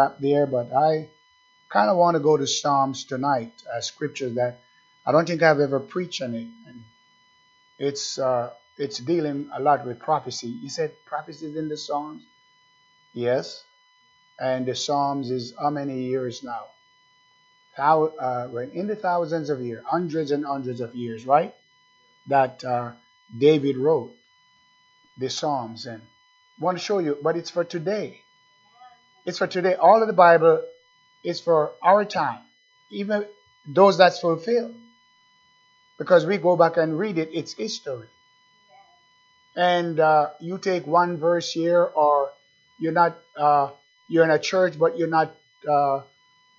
stop there, but I kind of want to go to Psalms tonight, a scripture that I don't think I've ever preached on it. And it's uh, it's dealing a lot with prophecy. You said prophecy is in the Psalms? Yes. And the Psalms is how many years now? How, uh, in the thousands of years, hundreds and hundreds of years, right? That uh, David wrote the Psalms and I want to show you, but it's for today. It's for today. All of the Bible is for our time, even those that's fulfilled. Because we go back and read it, it's history. And uh, you take one verse here, or you're not, uh, you're in a church, but you're not uh,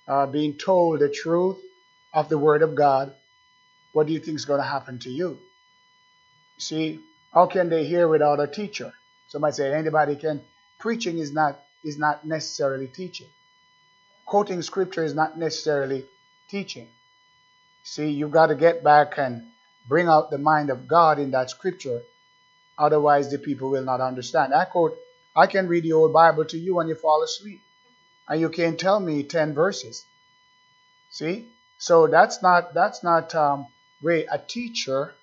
uh being told the truth of the Word of God. What do you think is going to happen to you? See, how can they hear without a teacher? Somebody say anybody can. Preaching is not is not necessarily teaching. Quoting scripture is not necessarily teaching. See, you've got to get back and bring out the mind of God in that scripture. Otherwise, the people will not understand. I quote, I can read the old Bible to you when you fall asleep, and you can't tell me ten verses. See, so that's not that's not um, way a teacher,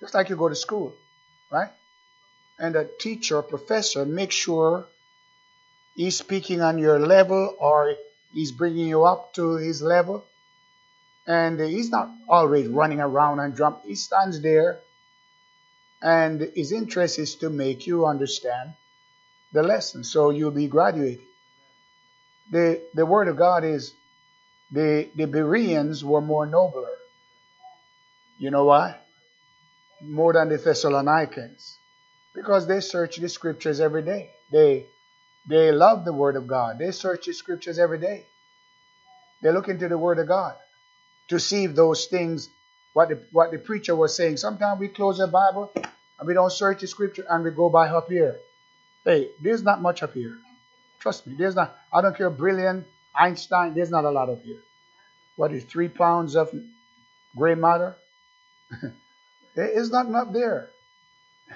just like you go to school, right? and a teacher, professor, make sure he's speaking on your level or he's bringing you up to his level. And he's not always running around and jump. He stands there, and his interest is to make you understand the lesson, so you'll be graduating. The the word of God is the the Bereans were more nobler. You know why? More than the Thessalonians because they search the scriptures every day. They they love the word of God. They search the scriptures every day. They look into the word of God to see if those things what the what the preacher was saying. Sometimes we close the Bible and we don't search the scripture and we go by up here. Hey, there's not much up here. Trust me, there's not. I don't care, brilliant Einstein. There's not a lot up here. What is three pounds of gray matter? it's not up there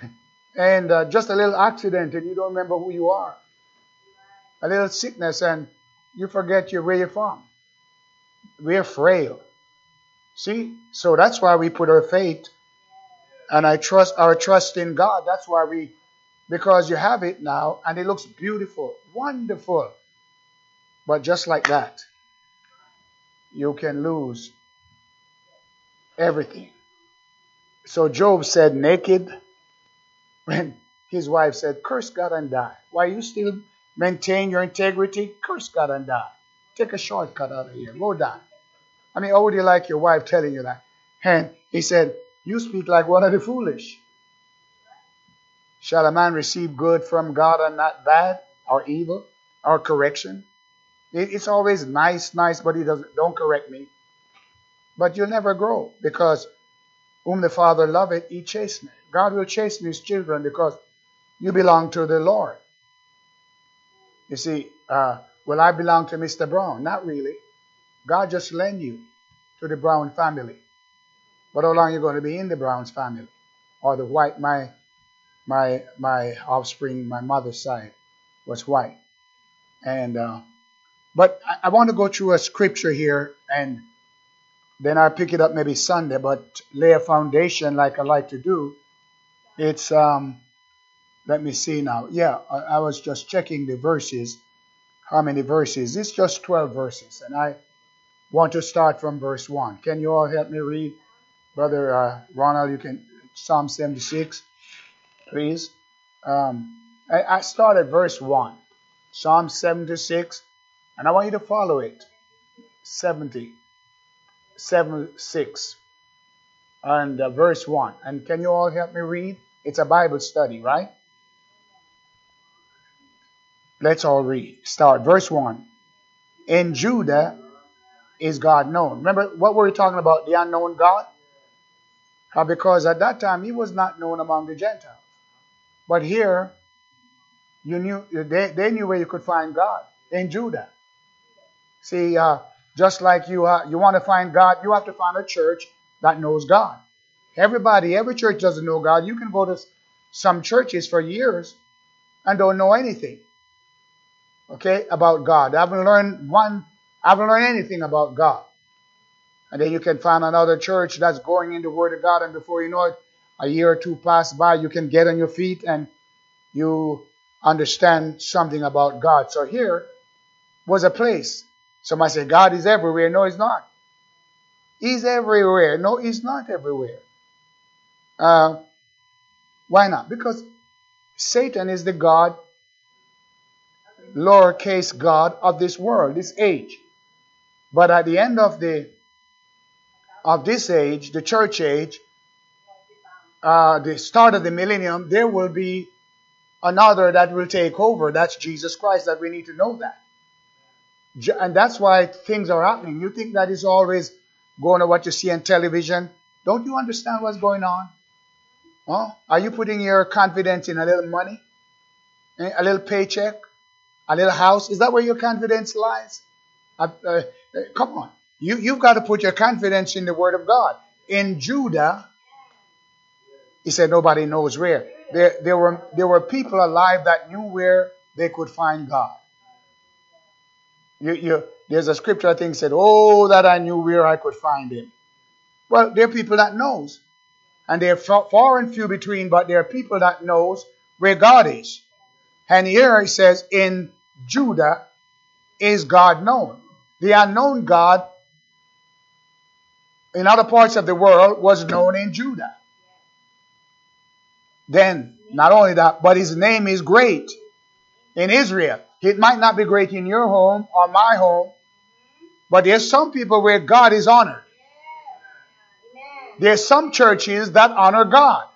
and uh, just a little accident and you don't remember who you are. A little sickness and you forget where you're from. We're frail. See? So that's why we put our faith and I trust our trust in God. That's why we because you have it now and it looks beautiful, wonderful. But just like that, you can lose everything. So Job said, naked when his wife said, Curse God and die. Why you still maintain your integrity? Curse God and die. Take a shortcut out of here. Go die. I mean, how would you like your wife telling you that? And he said, You speak like one of the foolish. Shall a man receive good from God and not bad or evil or correction? It's always nice, nice, but he doesn't don't correct me. But you'll never grow because whom the Father loveth, he chasteneth. God will chasten his children because you belong to the Lord. You see, uh, will I belong to Mr. Brown? Not really. God just lend you to the Brown family. But how long are you going to be in the Brown's family? Or the white, my my my offspring, my mother's side was white. And uh, but I, I want to go through a scripture here and then I'll pick it up maybe Sunday, but lay a foundation like I like to do it's, um, let me see now. Yeah, I, I was just checking the verses. How many verses? It's just 12 verses. And I want to start from verse 1. Can you all help me read? Brother uh, Ronald, you can, Psalm 76, please. Um, I, I start at verse 1. Psalm 76, and I want you to follow it. 70, 7, 6, and uh, verse 1. And can you all help me read? It's a Bible study, right? Let's all read. Start. Verse 1. In Judah is God known. Remember what were we talking about? The unknown God? Because at that time he was not known among the Gentiles. But here, you knew they, they knew where you could find God in Judah. See, uh, just like you uh, you want to find God, you have to find a church that knows God. Everybody, every church doesn't know God. You can go to some churches for years and don't know anything. Okay, about God. I haven't learned one, I haven't learned anything about God. And then you can find another church that's going in the Word of God, and before you know it, a year or two pass by, you can get on your feet and you understand something about God. So here was a place. Somebody say, God is everywhere. No, he's not. He's everywhere. No, he's not everywhere. Uh, why not? Because Satan is the God, lowercase God of this world, this age. But at the end of the of this age, the church age, uh, the start of the millennium, there will be another that will take over. That's Jesus Christ. That we need to know that, and that's why things are happening. You think that is always going to what you see on television? Don't you understand what's going on? Huh? Are you putting your confidence in a little money, eh, a little paycheck, a little house? Is that where your confidence lies? Uh, uh, come on. You, you've got to put your confidence in the Word of God. In Judah, he said nobody knows where. There, there, were, there were people alive that knew where they could find God. You, you, there's a scripture I think said, "Oh, that I knew where I could find Him." Well, there are people that knows, and they're far and few between. But there are people that knows where God is. And here he says, "In Judah is God known." The unknown God in other parts of the world was known in Judah. Then, not only that, but his name is great in Israel. It might not be great in your home or my home, but there's some people where God is honored. There's some churches that honor God,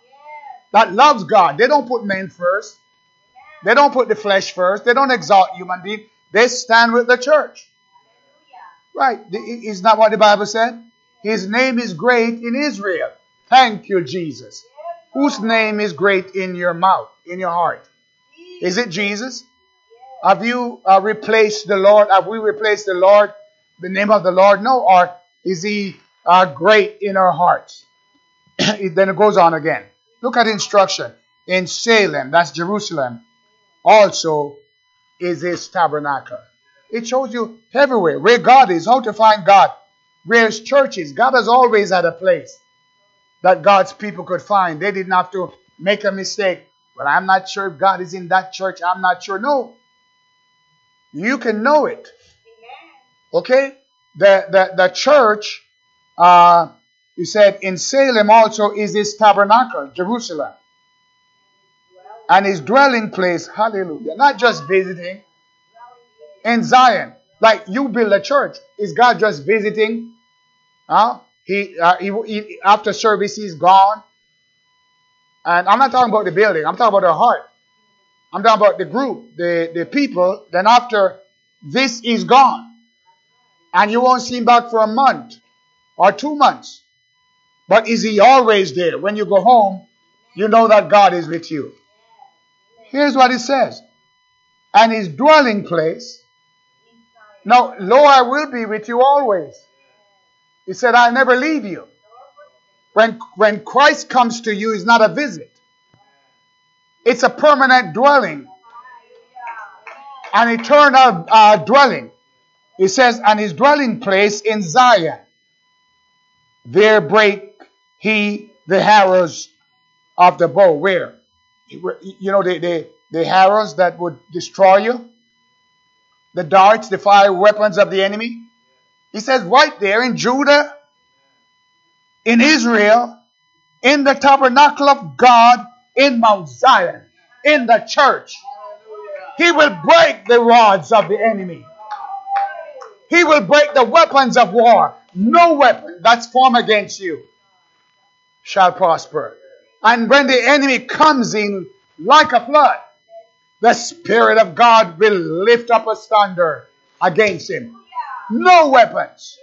that loves God. They don't put men first. They don't put the flesh first. They don't exalt human beings. They stand with the church. Right. Is not what the Bible said? His name is great in Israel. Thank you, Jesus. Whose name is great in your mouth, in your heart? Is it Jesus? Have you uh, replaced the Lord? Have we replaced the Lord, the name of the Lord? No. Or is he uh, great in our hearts? then it goes on again. Look at instruction. In Salem, that's Jerusalem, also is his tabernacle. It shows you everywhere where God is, how to find God. Whereas churches, God has always had a place that God's people could find. They didn't have to make a mistake. Well, I'm not sure if God is in that church. I'm not sure. No. You can know it. Okay? The, the, the church, uh, you said in Salem also is his tabernacle, Jerusalem. And his dwelling place, hallelujah. Not just visiting. In Zion. Like you build a church. Is God just visiting Huh? He, uh, he, he, after service, he's gone. And I'm not talking about the building. I'm talking about the heart. I'm talking about the group, the, the people. Then after this is gone. And you won't see him back for a month or two months. But is he always there? When you go home, you know that God is with you. Here's what it says. And his dwelling place. Now, lo, I will be with you always he said, I'll never leave you. When, when Christ comes to you, it's not a visit. It's a permanent dwelling. An eternal uh, dwelling. He says, and his dwelling place in Zion. There break he the arrows of the bow. Where? You know, the, the, the arrows that would destroy you. The darts, the fire weapons of the enemy. He says right there in Judah, in Israel, in the tabernacle of God, in Mount Zion, in the church. He will break the rods of the enemy. He will break the weapons of war. No weapon that's formed against you shall prosper. And when the enemy comes in like a flood, the Spirit of God will lift up a standard against him. No weapons.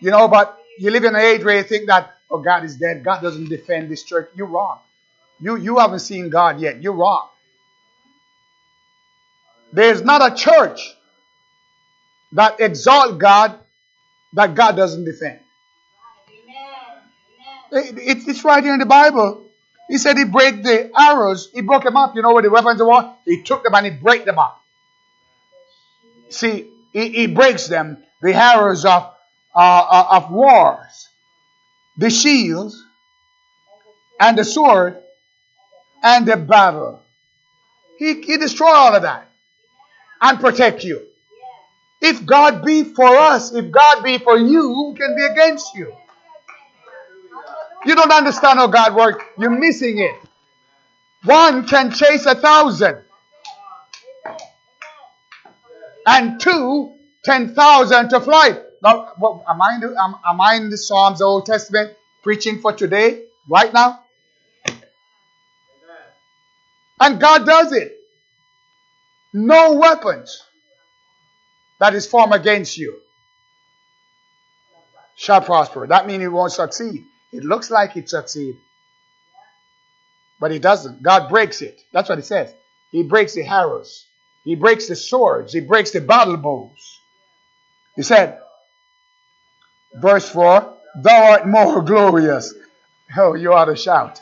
You know, but you live in an age where you think that, oh, God is dead. God doesn't defend this church. You're wrong. You, you haven't seen God yet. You're wrong. There's not a church that exalt God that God doesn't defend. It, it, it's right here in the Bible. He said he break the arrows. He broke them up. You know where the weapons war? He took them and he break them up. See, he, he breaks them, the arrows of, uh, uh, of wars, the shields, and the sword, and the battle. He, he destroy all of that and protect you. If God be for us, if God be for you, who can be against you? You don't understand how God works. You're missing it. One can chase a thousand. And two, ten thousand to flight. Now, am, I in the, am, am I in the Psalms, the Old Testament, preaching for today, right now? And God does it. No weapons that is formed against you shall prosper. That means it won't succeed. It looks like it succeed, but it doesn't. God breaks it. That's what it says. He breaks the arrows. He breaks the swords. He breaks the battle bows. He said, verse 4, Thou art more glorious. Oh, you ought to shout.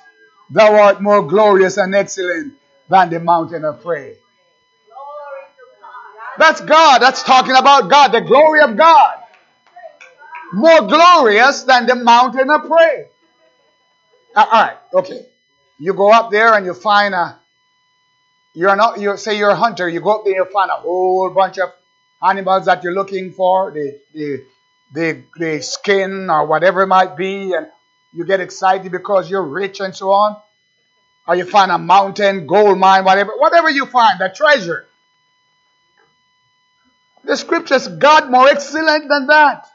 Thou art more glorious and excellent than the mountain of praise. That's God. That's talking about God, the glory of God. More glorious than the mountain of praise. Uh, all right, okay. You go up there and you find a, you're not, you say you're a hunter, you go up there and you find a whole bunch of animals that you're looking for, the, the, the, the skin or whatever it might be, and you get excited because you're rich and so on. Or you find a mountain, gold mine, whatever, whatever you find, the treasure. The scriptures, God more excellent than that.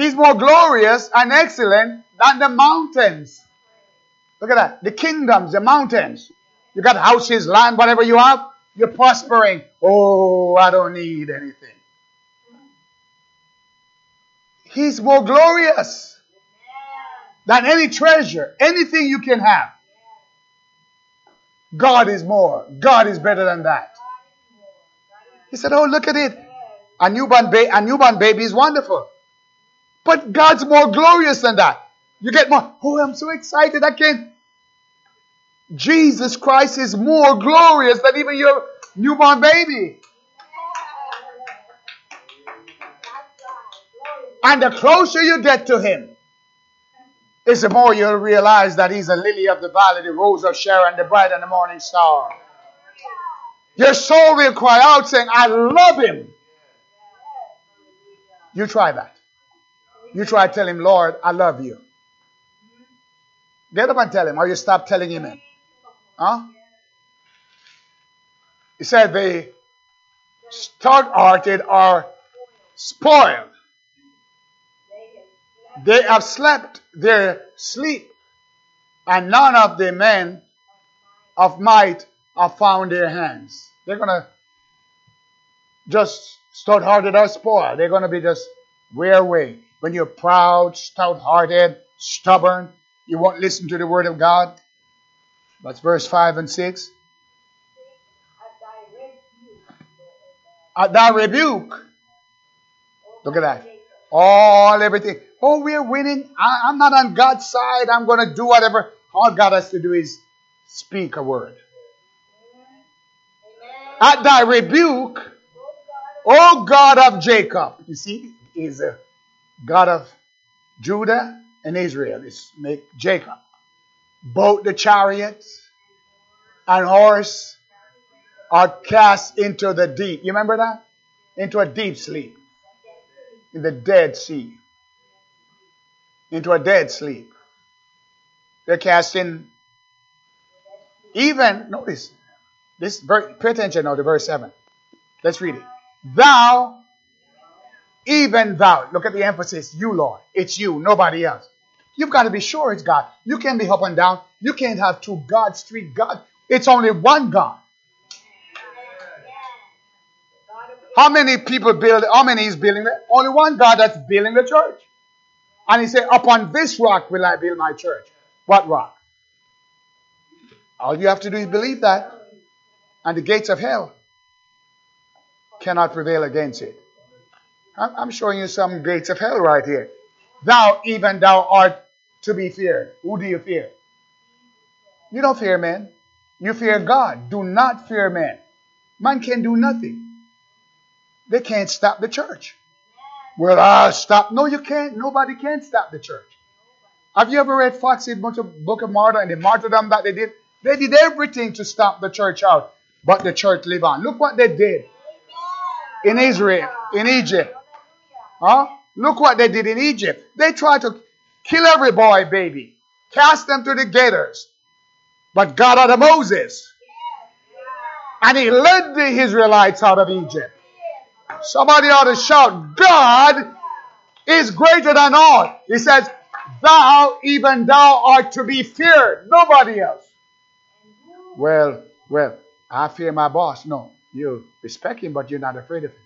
He's more glorious and excellent than the mountains. Look at that. The kingdoms, the mountains. You got houses, land, whatever you have, you're prospering. Oh, I don't need anything. He's more glorious than any treasure, anything you can have. God is more. God is better than that. He said, Oh, look at it. A newborn, ba- a newborn baby is wonderful. But God's more glorious than that. You get more. Oh, I'm so excited. I can't. Jesus Christ is more glorious than even your newborn baby. And the closer you get to Him, is the more you'll realize that He's a lily of the valley, the rose of Sharon, the bright and the morning star. Your soul will cry out saying, I love him. You try that. You try to tell him, Lord, I love you. Get up and tell him, or you stop telling him. Huh? He said the stout-hearted are spoiled. They have slept their sleep, and none of the men of might have found their hands. They're to just stout hearted are spoiled. They're to be just wear away. When you're proud, stout hearted, stubborn, you won't listen to the word of God. That's verse 5 and 6. At thy rebuke. Look at that. All everything. Oh, we're winning. I, am not on God's side. I'm going to do whatever. All God has to do is speak a word at thy rebuke, O God of Jacob. You see, he's a God of Judah and Israel. It's make Jacob. Both the chariots and horse are cast into the deep. You remember that? Into a deep sleep. In the Dead Sea. Into a dead sleep. They're casting. Even, notice, this verse, pay attention now to verse 7. Let's read it. Thou, even thou. Look at the emphasis. You, Lord. It's you, nobody else. You've got to be sure it's God. You can't be up and down. You can't have two gods, three gods. It's only one God. How many people build, how many is building? Only one God that's building the church. And he said, Upon this rock will I build my church. What rock? All you have to do is believe that and the gates of hell cannot prevail against it. I'm showing you some gates of hell right here. Thou, even thou art to be feared. Who do you fear? You don't fear men. You fear God. Do not fear men. Man can do nothing. They can't stop the church. Well, I'll stop. No, you can't. Nobody can stop the church. Have you ever read Foxe's Book of, Book of Martyr and the martyrdom that they did? They did everything to stop the church out, but the church live on. Look what they did in Israel, in Egypt. Huh? Look what they did in Egypt. They tried to kill every boy, baby, cast them to the gators. But God out of Moses. And he led the Israelites out of Egypt. Somebody ought to shout, God is greater than all. He says, Thou, even thou, art to be feared. Nobody else. Well, well, I fear my boss. No, you respect him, but you're not afraid of him.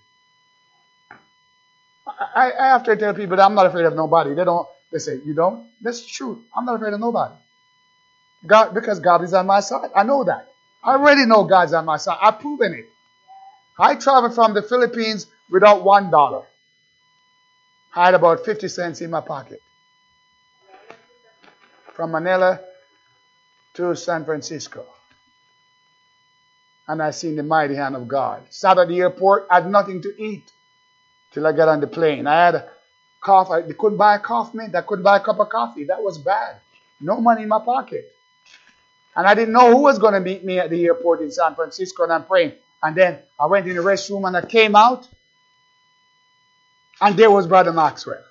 I, I have to tell people that I'm not afraid of nobody. They don't. They say you don't. That's true. I'm not afraid of nobody. God, because God is on my side. I know that. I already know God's on my side. I've proven it. I traveled from the Philippines without one dollar. I had about 50 cents in my pocket. From Manila to San Francisco. And I seen the mighty hand of God. Sat at the airport, had nothing to eat till I got on the plane. I had a cough. I couldn't buy a cough mint. I couldn't buy a cup of coffee. That was bad. No money in my pocket. And I didn't know who was going to meet me at the airport in San Francisco, and I'm praying. And then I went in the restroom and I came out, and there was Brother Maxwell.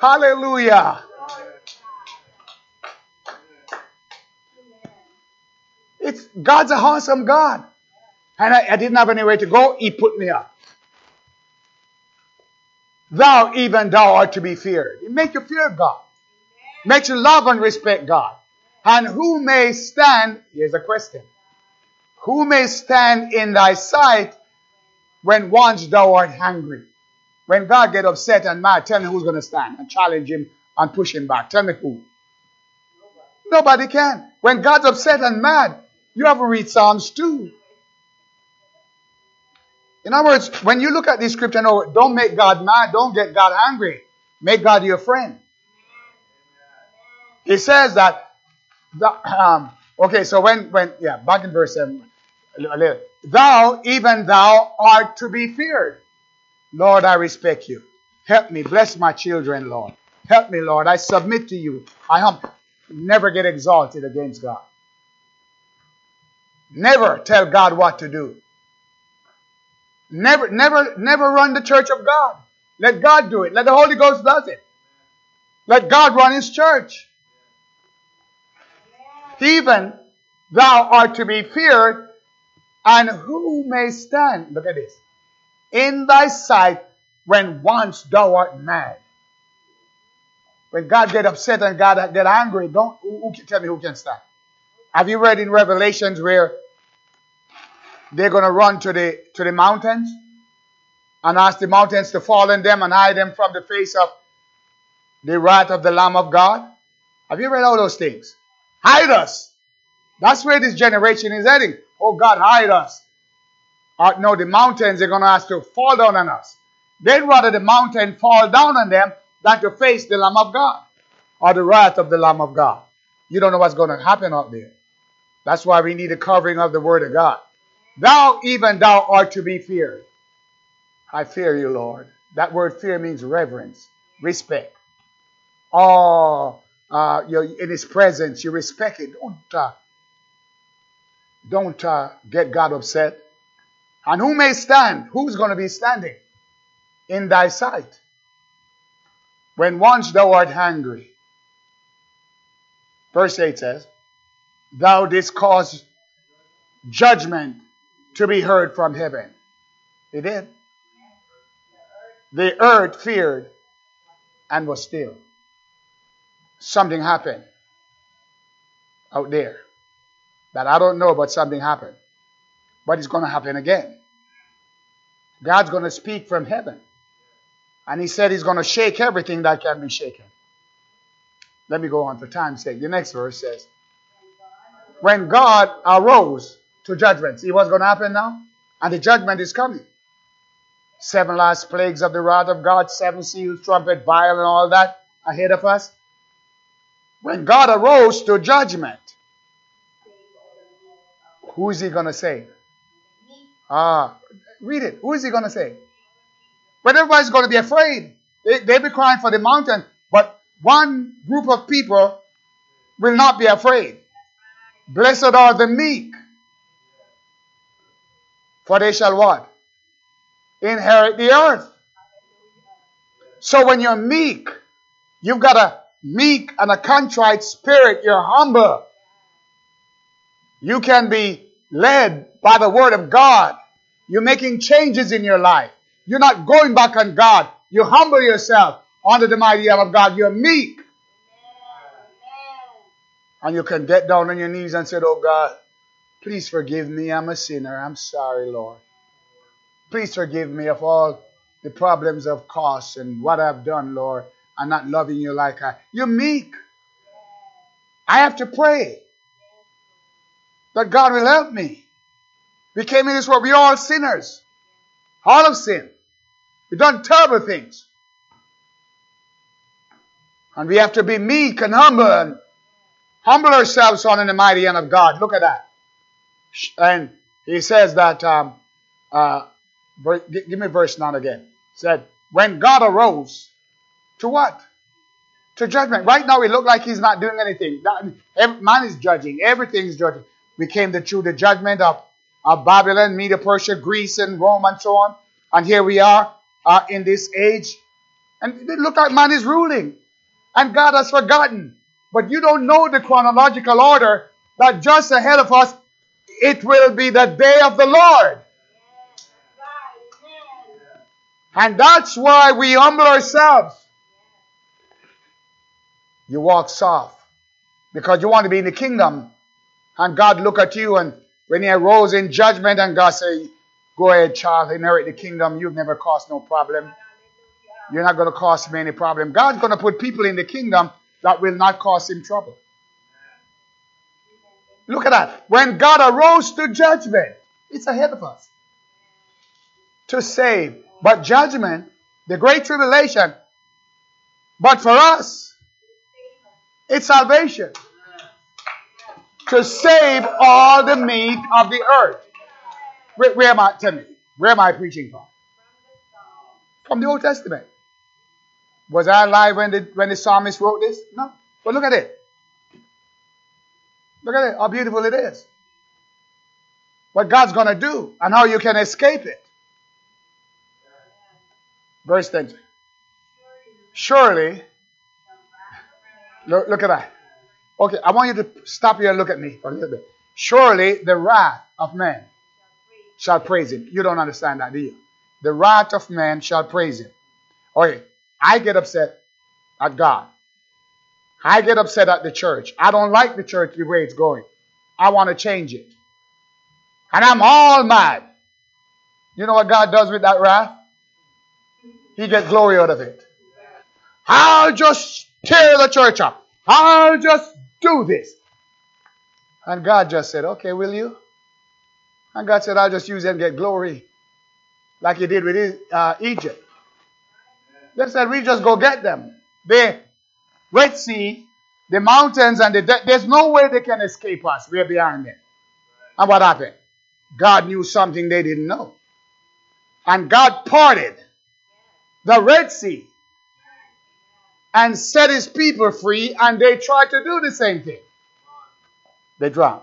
Hallelujah. It's God's a awesome God. And I, I didn't have anywhere to go. He put me up. Thou, even thou, art to be feared. It makes you fear God. Makes you love and respect God. And who may stand, here's a question. Who may stand in thy sight when once thou art hungry? When God get upset and mad, tell me who's going to stand and challenge him and push him back. Tell me who. Nobody can. When God's upset and mad, you have to read Psalms 2. In other words, when you look at this scripture, no, don't make God mad, don't get God angry. Make God your friend. He says that, um, okay, so when, when, yeah, back in verse 7, thou, even thou, art to be feared. Lord, I respect you. Help me. Bless my children, Lord. Help me, Lord. I submit to you. I hum- never get exalted against God. Never tell God what to do. Never, never, never run the church of God. Let God do it. Let the Holy Ghost does it. Let God run his church. Stephen, thou art to be feared, and who may stand? Look at this. In thy sight when once thou art mad. When God get upset and God get angry, don't who, who tell me who can stand? Have you read in Revelations where they're going to run to the to the mountains and ask the mountains to fall on them and hide them from the face of the wrath of the Lamb of God? Have you read all those things? Hide us. That's where this generation is heading. Oh God, hide us. Uh, no, the mountains are going to ask to fall down on us. They'd rather the mountain fall down on them than to face the Lamb of God or the wrath of the Lamb of God. You don't know what's going to happen out there. That's why we need a covering of the Word of God. Thou, even thou, art to be feared. I fear you, Lord. That word fear means reverence, respect. Oh, uh, you're in His presence, you respect it. Don't, uh, don't uh, get God upset. And who may stand? Who's going to be standing in thy sight? When once thou art hungry. Verse 8 says, Thou didst cause judgment to be heard from heaven. He did. The earth feared and was still. Something happened out there that I don't know, but something happened. But it's going to happen again. God's going to speak from heaven. And he said he's going to shake everything that can be shaken. Let me go on for time's sake. The next verse says, When God arose to judgment. See what's going to happen now? And the judgment is coming. Seven last plagues of the wrath of God, seven seals, trumpet, vial, and all that ahead of us. When God arose to judgment, who is he going to save? Ah, read it. Who is he going to say? But everybody's going to be afraid. They, they be crying for the mountain, but one group of people will not be afraid. Blessed are the meek, for they shall what? Inherit the earth. So when you're meek, you've got a meek and a contrite spirit. You're humble. You can be led by the word of God. You're making changes in your life. You're not going back on God. You humble yourself under the mighty arm of God. You're meek. And you can get down on your knees and say, Oh God, please forgive me. I'm a sinner. I'm sorry, Lord. Please forgive me of all the problems of cost and what I've done, Lord. I'm not loving you like I. You're meek. I have to pray that God will help me. We came in this world, we're all sinners. All of sin. We've done terrible things. And we have to be meek and humble and humble ourselves on in the mighty hand of God. Look at that. And he says that, um, uh, give me verse 9 again. Said, when God arose, to what? To judgment. Right now, it look like he's not doing anything. Man is judging. Everything is judging. We came to the judgment of, of Babylon, Media, Persia, Greece, and Rome, and so on. And here we are uh, in this age. And it look like man is ruling. And God has forgotten. But you don't know the chronological order that just ahead of us, it will be the day of the Lord. And that's why we humble ourselves. You walk soft because you want to be in the kingdom. And God look at you and when he arose in judgment and God say, go ahead, child, inherit the kingdom. You've never caused no problem. You're not going to cause me any problem. God's going to put people in the kingdom that will not cause him trouble. Look at that. When God arose to judgment, it's ahead of us to save. But judgment, the great tribulation, but for us, it's salvation. To save all the meek of the earth. Where, where am I? Tell me. Where am I preaching from? From the Old Testament. Was I alive when the, when the psalmist wrote this? No. But look at it. Look at it, how beautiful it is. What God's going to do and how you can escape it. Verse 10. Surely, look, look at that. Okay, I want you to stop here and look at me for a little bit. Surely the wrath of man shall praise him. You don't understand that, do you? The wrath of man shall praise him. Okay, I get upset at God. I get upset at the church. I don't like the church the way it's going. I want to change it. And I'm all mad. You know what God does with that wrath? He gets glory out of it. I'll just tear the church up. I'll just do this. And God just said, okay, will you? And God said, I'll just use it and get glory. Like He did with uh, Egypt. They said, we just go get them. The Red Sea, the mountains, and the de- there's no way they can escape us. We're behind them. And what happened? God knew something they didn't know. And God parted the Red Sea and set his people free, and they tried to do the same thing. They drowned.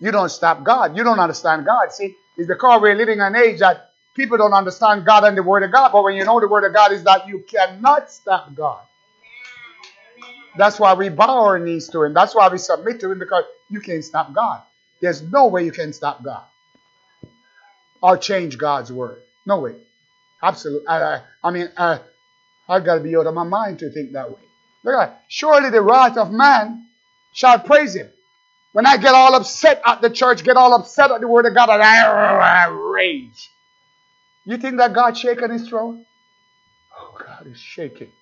You don't stop God. You don't understand God. See, it's because we're living in an age that people don't understand God and the Word of God. But when you know the Word of God is that you cannot stop God. That's why we bow our knees to Him. That's why we submit to Him because you can't stop God. There's no way you can stop God or change God's Word. No way. Absolutely. I, I, I mean, I, I've got to be out of my mind to think that way. Look at that. Surely the wrath of man shall praise Him. When I get all upset at the church, get all upset at the Word of God, and I, I rage. You think that God's shaking his throne? Oh, God is shaking.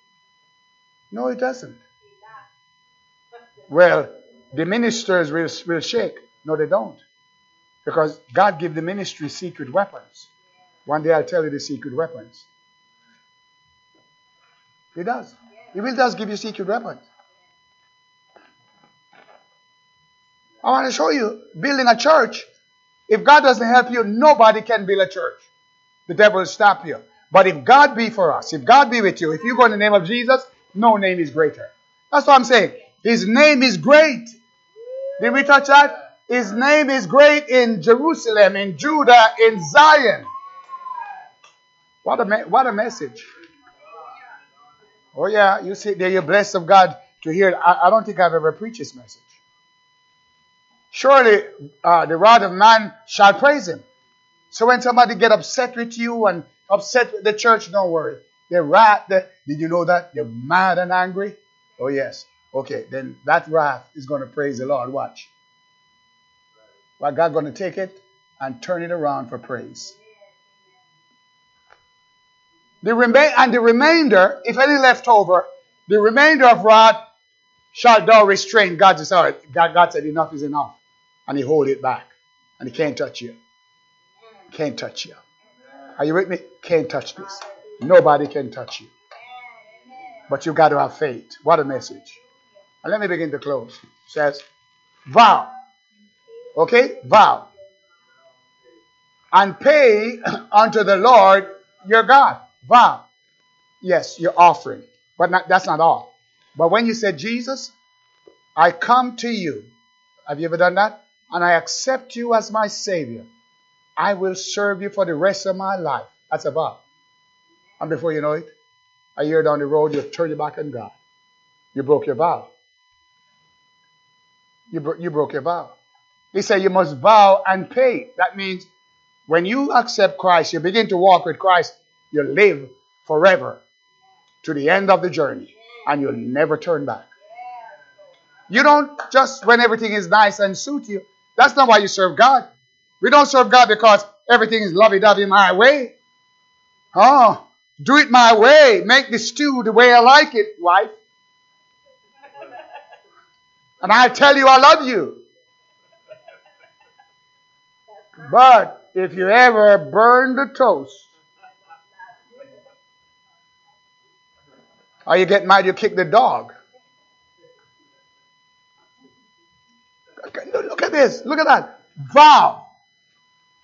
No, it doesn't. Well, the ministers will, will shake. No, they don't. Because God gave the ministry secret weapons. One day I'll tell you the secret weapons. He does. He will does give you secret weapons. I want to show you building a church If God doesn't help you, nobody can build a church. The devil will stop you. But if God be for us, if God be with you, if you go in the name of Jesus, no name is greater. That's what I'm saying. His name is great. Did we touch that? His name is great in Jerusalem, in Judah, in Zion. What a, what a message. Oh, yeah, you see, there you're blessed of God to hear it. I, I don't think I've ever preached this message. Surely uh, the rod of man shall praise him. So when somebody get upset with you and upset with the church, don't worry. They're wrath. did you know that? They're mad and angry. Oh, yes. Okay, then that wrath is going to praise the Lord. Watch. Well, God going to take it and turn it around for praise. The remain and the remainder, if any left over, the remainder of wrath shall thou restrain. God said, God, God said, enough is enough. And he hold it back. And he can't touch you. Can't touch you. Are you with me? Can't touch this. Nobody can touch you. But you got to have faith. What a message. And let me begin to close. It says, vow. Okay? Vow. And pay unto the Lord your God. Vow. Yes, your offering. But not, that's not all. But when you said, Jesus, I come to you. Have you ever done that? And I accept you as my Savior. I will serve you for the rest of my life. That's a vow. And before you know it, a year down the road, you turn your back on God. You broke your vow. You, bro- you broke your vow. He said you must vow and pay. That means when you accept Christ, you begin to walk with Christ, you live forever to the end of the journey and you'll never turn back. You don't just when everything is nice and suit you. That's not why you serve God. We don't serve God because everything is lovey dovey my way. Oh, do it my way. Make the stew the way I like it, wife. And I tell you I love you. But if you ever burn the toast, or you get mad, you kick the dog. Look at this. Look at that. Vow.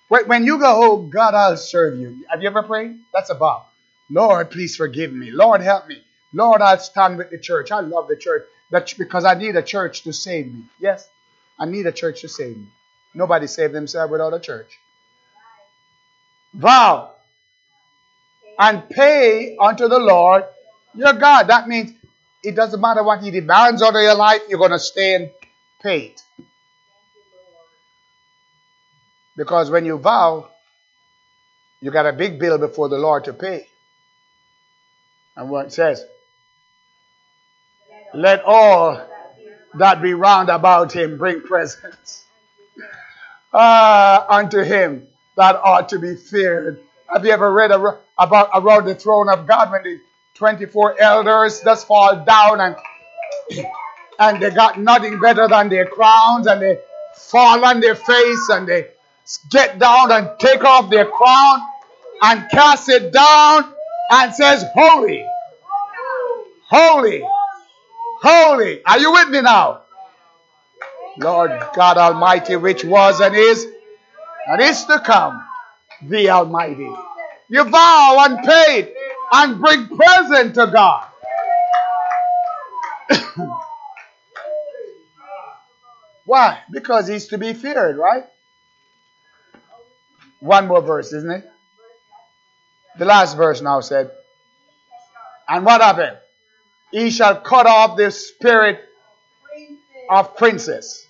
When you go, oh God, I'll serve you. Have you ever prayed? That's a vow. Lord, please forgive me. Lord, help me. Lord, I'll stand with the church. I love the church that because I need a church to save me. Yes, I need a church to save me. Nobody saved themselves without a church. Vow and pay unto the Lord your God. That means it doesn't matter what He demands out of your life, you're going to stay and pay it. Because when you vow, you got a big bill before the Lord to pay. And what it says, let all that be round about him bring presents uh, unto him that ought to be feared. Have you ever read about around the throne of God when the 24 elders just fall down and and they got nothing better than their crowns and they fall on their face and they get down and take off their crown and cast it down and says, Holy, holy, holy. Are you with me now? Lord God Almighty, which was and is and is to come, the Almighty. You vow and pay and bring present to God. Why? Because he's to be feared, right? One more verse, isn't it? The last verse now said, And what happened? He shall cut off the spirit of princes.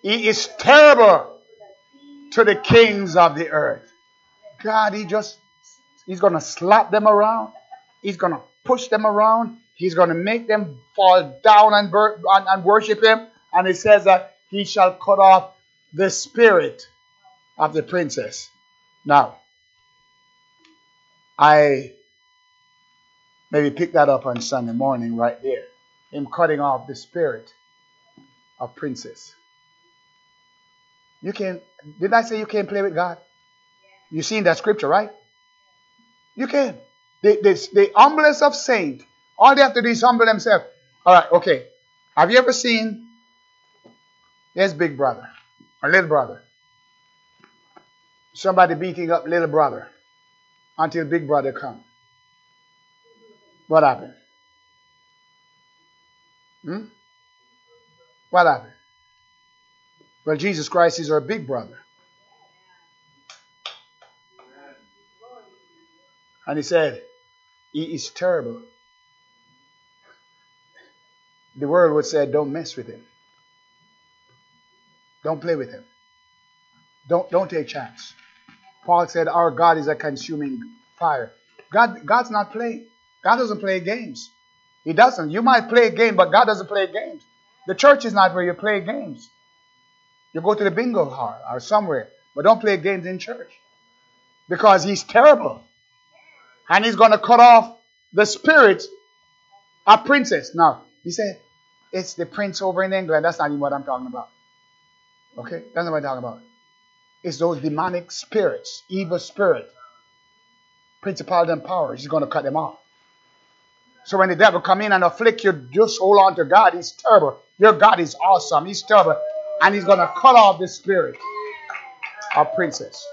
He is terrible to the kings of the earth. God, he just, he's going to slap them around. He's going to push them around. He's going to make them fall down and, and, and worship him. And he says that he shall cut off the spirit of the princess. Now, I maybe pick that up on Sunday morning right there. Him cutting off the spirit of princess. You can did I say you can't play with God? You seen that scripture, right? You can. The, the, the humblest of saints, all they have to do is humble themselves. All right, okay. Have you ever seen, here's big brother, a little brother. Somebody beating up little brother until big brother come. What happened? Hmm? What happened? Well, Jesus Christ is our big brother. And he said, He is terrible. The world would say, Don't mess with him. Don't play with him. Don't, don't take chance. Paul said, Our God is a consuming fire. God, God's not playing. God doesn't play games. He doesn't. You might play a game, but God doesn't play games. The church is not where you play games. You go to the bingo hall or somewhere, but don't play games in church. Because he's terrible. And he's going to cut off the spirit of princess. Now, he said, it's the prince over in England. That's not even what I'm talking about. Okay? That's not what I'm talking about. It's those demonic spirits, evil spirit, principality and power. He's going to cut them off. So when the devil come in and afflict you, just hold on to God. He's terrible. Your God is awesome. He's terrible. And he's going to cut off the spirit of princess.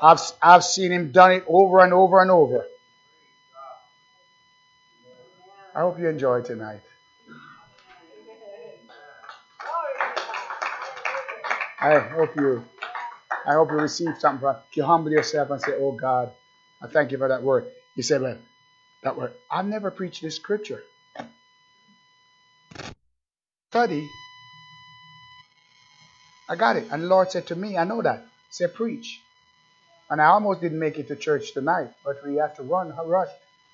I've, I've seen him done it over and over and over. I hope you enjoy tonight. I hope you I hope you receive something from you humble yourself and say, Oh God, I thank you for that word. You say, Well, that word. I've never preached this scripture. Study. I got it. And the Lord said to me, I know that. Say preach. And I almost didn't make it to church tonight, but we had to run, rush,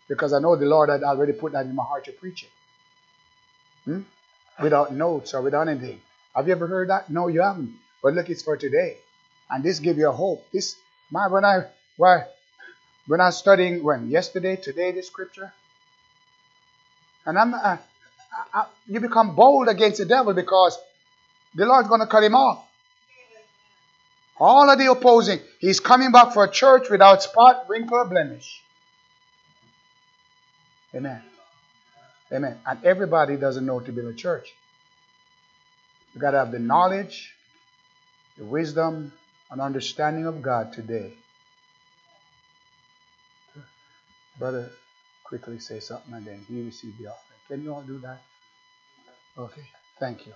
because I know the Lord had already put that in my heart to preach it. Hmm? Without notes or without anything. Have you ever heard that? No, you haven't. But look, it's for today. And this give you a hope. This, my, when I, why, when I was studying, when? Yesterday, today, this scripture. And I'm, uh, I, you become bold against the devil because the Lord's going to cut him off. All of the opposing. He's coming back for a church without spot, wrinkle, or blemish. Amen. Amen. And everybody doesn't know to build a church. You got to have the knowledge, the wisdom, and understanding of God today. Brother, quickly say something and then he receive the offering. Can you all do that? Okay. Thank you.